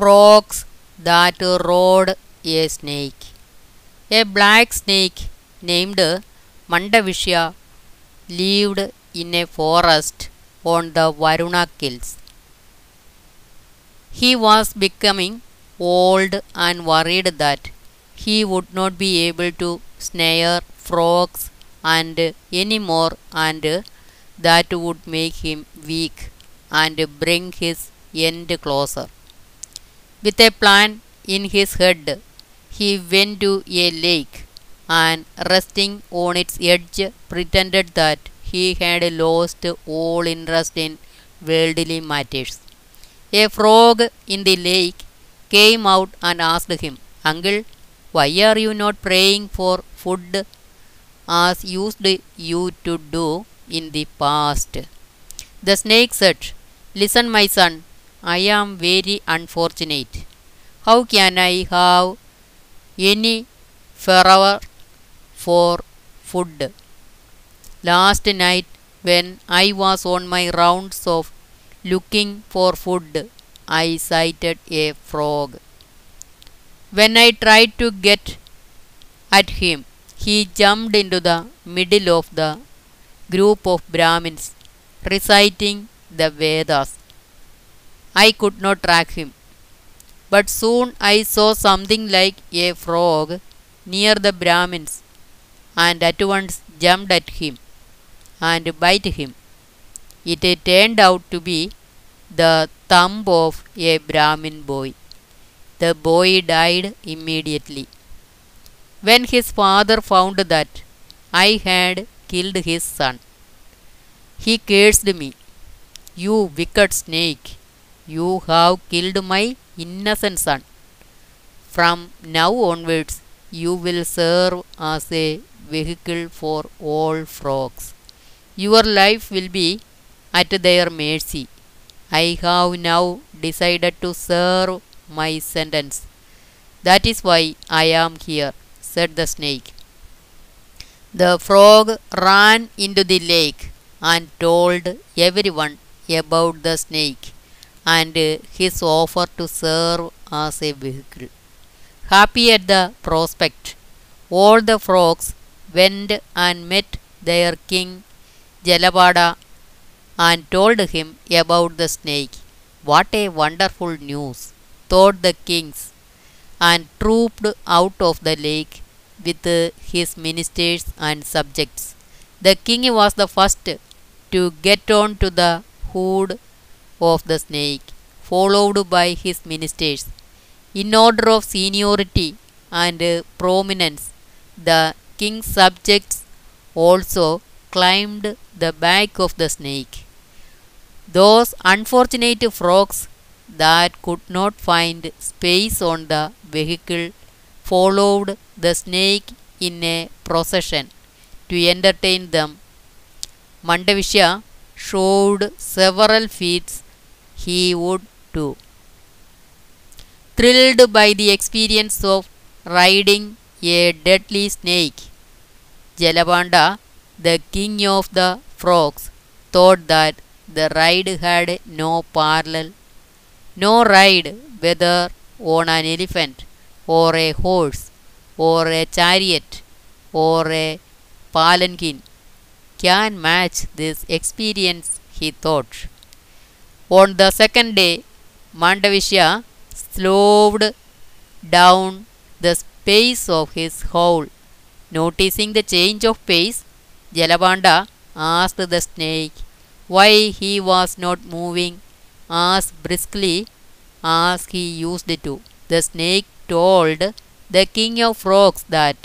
frogs that rode a snake. A black snake named Mandavishya lived in a forest on the Varuna hills. He was becoming old and worried that he would not be able to snare frogs and anymore and that would make him weak and bring his end closer. With a plan in his head, he went to a lake and resting on its edge pretended that he had lost all interest in worldly matters. A frog in the lake came out and asked him, Uncle, why are you not praying for food as used you to do in the past? The snake said, Listen, my son, I am very unfortunate. How can I have any fervor for food? Last night, when I was on my rounds of looking for food, I sighted a frog. When I tried to get at him, he jumped into the middle of the group of Brahmins reciting the Vedas. I could not track him. But soon I saw something like a frog near the Brahmins and at once jumped at him and bit him. It turned out to be the thumb of a Brahmin boy. The boy died immediately. When his father found that I had killed his son, he cursed me. You wicked snake, you have killed my innocent son. From now onwards, you will serve as a vehicle for all frogs. Your life will be at their mercy. I have now decided to serve my sentence. That is why I am here, said the snake. The frog ran into the lake and told everyone about the snake and his offer to serve as a vehicle. Happy at the prospect, all the frogs went and met their king Jalabada and told him about the snake. What a wonderful news, thought the kings, and trooped out of the lake with his ministers and subjects. The king was the first to get on to the hood of the snake, followed by his ministers. In order of seniority and prominence, the king's subjects also climbed the back of the snake. Those unfortunate frogs that could not find space on the vehicle followed the snake in a procession to entertain them. Mandavishya showed several feats he would do. Thrilled by the experience of riding a deadly snake, Jalabanda, the king of the frogs, thought that the ride had no parallel. No ride, whether on an elephant, or a horse, or a chariot, or a palanquin, can match this experience, he thought. On the second day, Mandavishya slowed down the pace of his howl. Noticing the change of pace, Jalabanda asked the snake why he was not moving as briskly as he used to. The snake told the king of frogs that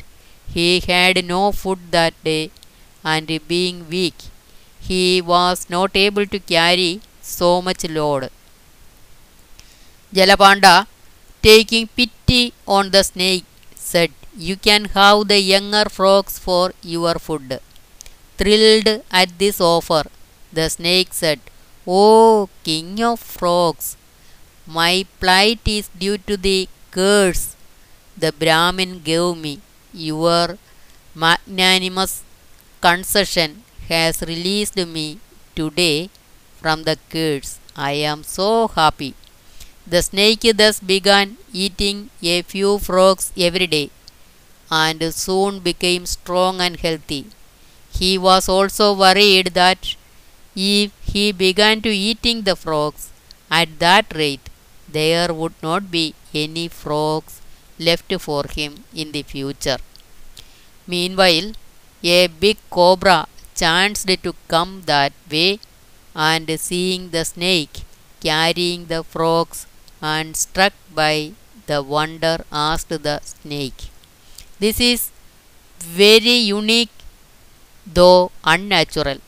he had no food that day and being weak, he was not able to carry so much load. Jalabanda, taking pity on the snake, said, You can have the younger frogs for your food. Thrilled at this offer, the snake said, O king of frogs, my plight is due to the curse the Brahmin gave me. Your magnanimous concession has released me today from the curse. I am so happy. The snake thus began eating a few frogs every day and soon became strong and healthy. He was also worried that if he began to eating the frogs at that rate, there would not be any frogs left for him in the future. Meanwhile, a big cobra chanced to come that way and seeing the snake carrying the frogs and struck by the wonder asked the snake this is very unique though unnatural.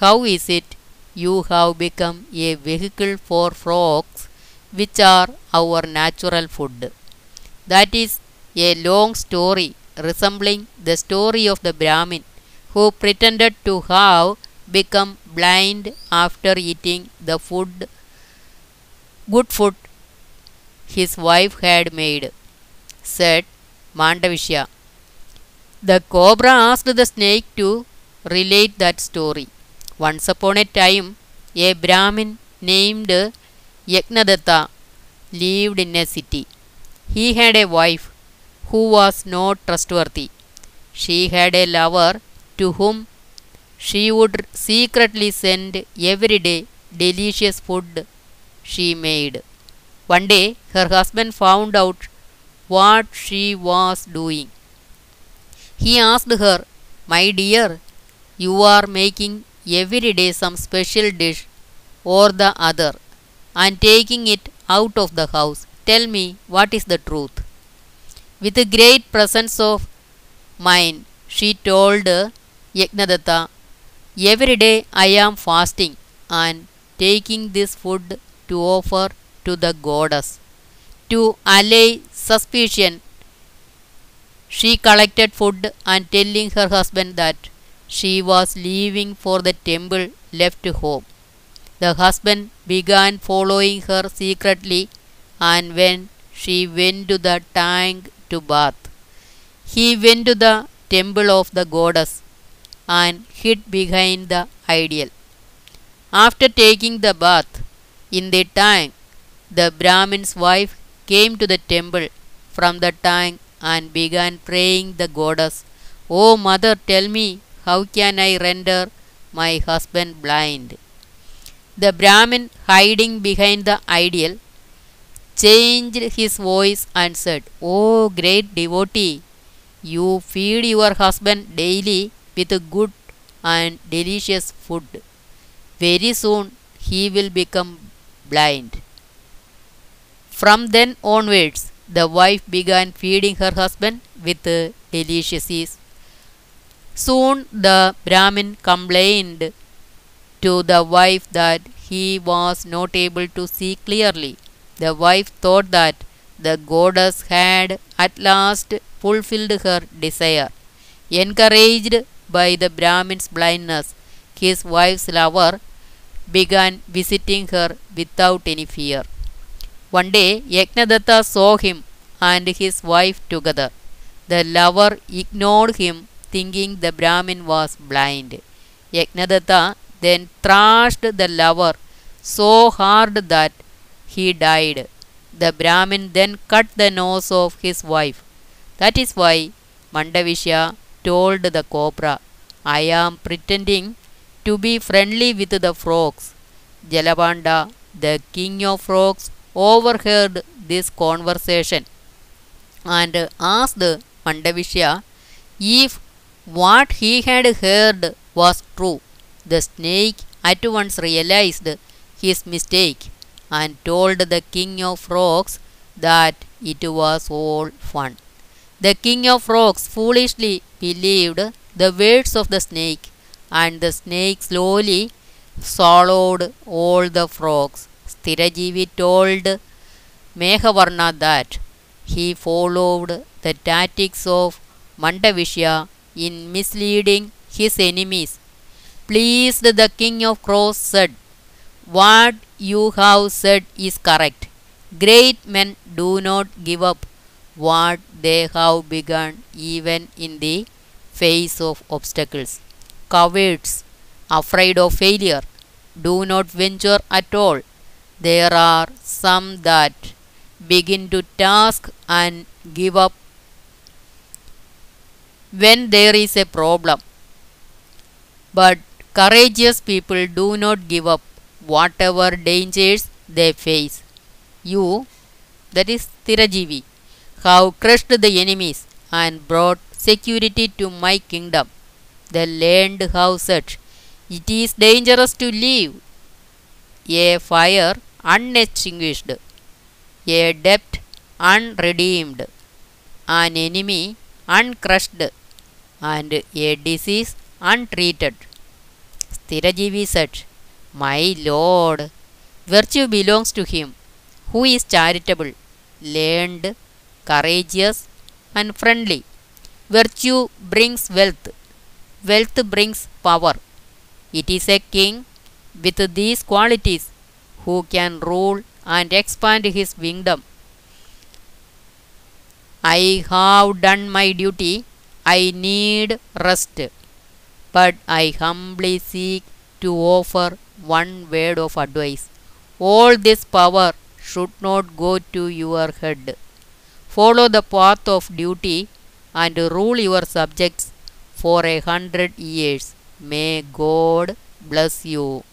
How is it you have become a vehicle for frogs which are our natural food? That is a long story resembling the story of the brahmin who pretended to have become blind after eating the food good food his wife had made said mandavishya. The cobra asked the snake to relate that story. Once upon a time a brahmin named Yajnadatta lived in a city. He had a wife who was not trustworthy. She had a lover to whom she would secretly send every day delicious food she made. One day her husband found out what she was doing. He asked her, My dear, you are making every day some special dish or the other and taking it out of the house. Tell me what is the truth. With great presence of mind, she told Yajnadatta, Every day I am fasting and taking this food to offer to the goddess. To allay suspicion, she collected food and telling her husband that she was leaving for the temple left home. The husband began following her secretly and when she went to the tank to bath, he went to the temple of the goddess and hid behind the idol. After taking the bath in the tank, the Brahmin's wife came to the temple from the tank and began praying the goddess, O mother, tell me, how can I render my husband blind? The Brahmin, hiding behind the idol, changed his voice and said, O great devotee, you feed your husband daily with good and delicious food. Very soon he will become blind. From then onwards, the wife began feeding her husband with delicacies. Soon the Brahmin complained to the wife that he was not able to see clearly. The wife thought that the goddess had at last fulfilled her desire. Encouraged by the Brahmin's blindness, his wife's lover began visiting her without any fear. One day, Yajnadatta saw him and his wife together. The lover ignored him, thinking the Brahmin was blind. Yajnadatta then thrashed the lover so hard that he died. The Brahmin then cut the nose of his wife. That is why Mandavishya told the cobra, I am pretending to be friendly with the frogs. Jalabanda, the king of frogs, overheard this conversation and asked Mandavishya if what he had heard was true. The snake at once realized his mistake and told the king of frogs that it was all fun. The king of frogs foolishly believed the words of the snake, and the snake slowly swallowed all the frogs. Stirajivi told Meghavarna that he followed the tactics of Mandavishya in misleading his enemies. Pleased, the king of crows said, What you have said is correct. Great men do not give up what they have begun even in the face of obstacles. Cowards, afraid of failure, do not venture at all. There are some that begin to task and give up when there is a problem. But courageous people do not give up whatever dangers they face. You, that is Tirajivi, have crushed the enemies and brought security to my kingdom. The land how such it is dangerous to leave a fire unextinguished, a debt unredeemed, an enemy uncrushed, and a disease untreated. Stirajivi said, My Lord, virtue belongs to him who is charitable, learned, courageous, and friendly. Virtue brings wealth, wealth brings power. It is a king with these qualities who can rule and expand his kingdom. I have done my duty, I need rest, but I humbly seek to offer one word of advice. All this power should not go to your head. Follow the path of duty and rule your subjects for a hundred years. May God bless you.